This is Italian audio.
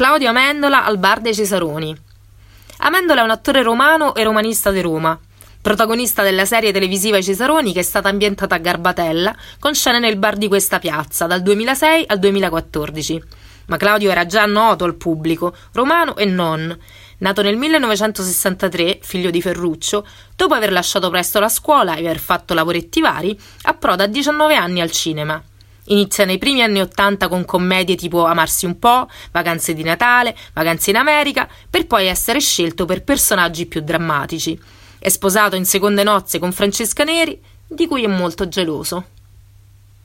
Claudio Amendola al bar dei Cesaroni. Amendola è un attore romano e romanista di Roma, protagonista della serie televisiva I Cesaroni che è stata ambientata a Garbatella, con scene nel bar di questa piazza dal 2006 al 2014. Ma Claudio era già noto al pubblico, romano e non. Nato nel 1963, figlio di Ferruccio, dopo aver lasciato presto la scuola e aver fatto lavoretti vari, approda a 19 anni al cinema. Inizia nei primi anni Ottanta con commedie tipo Amarsi un po', Vacanze di Natale, Vacanze in America, per poi essere scelto per personaggi più drammatici. È sposato in seconde nozze con Francesca Neri, di cui è molto geloso.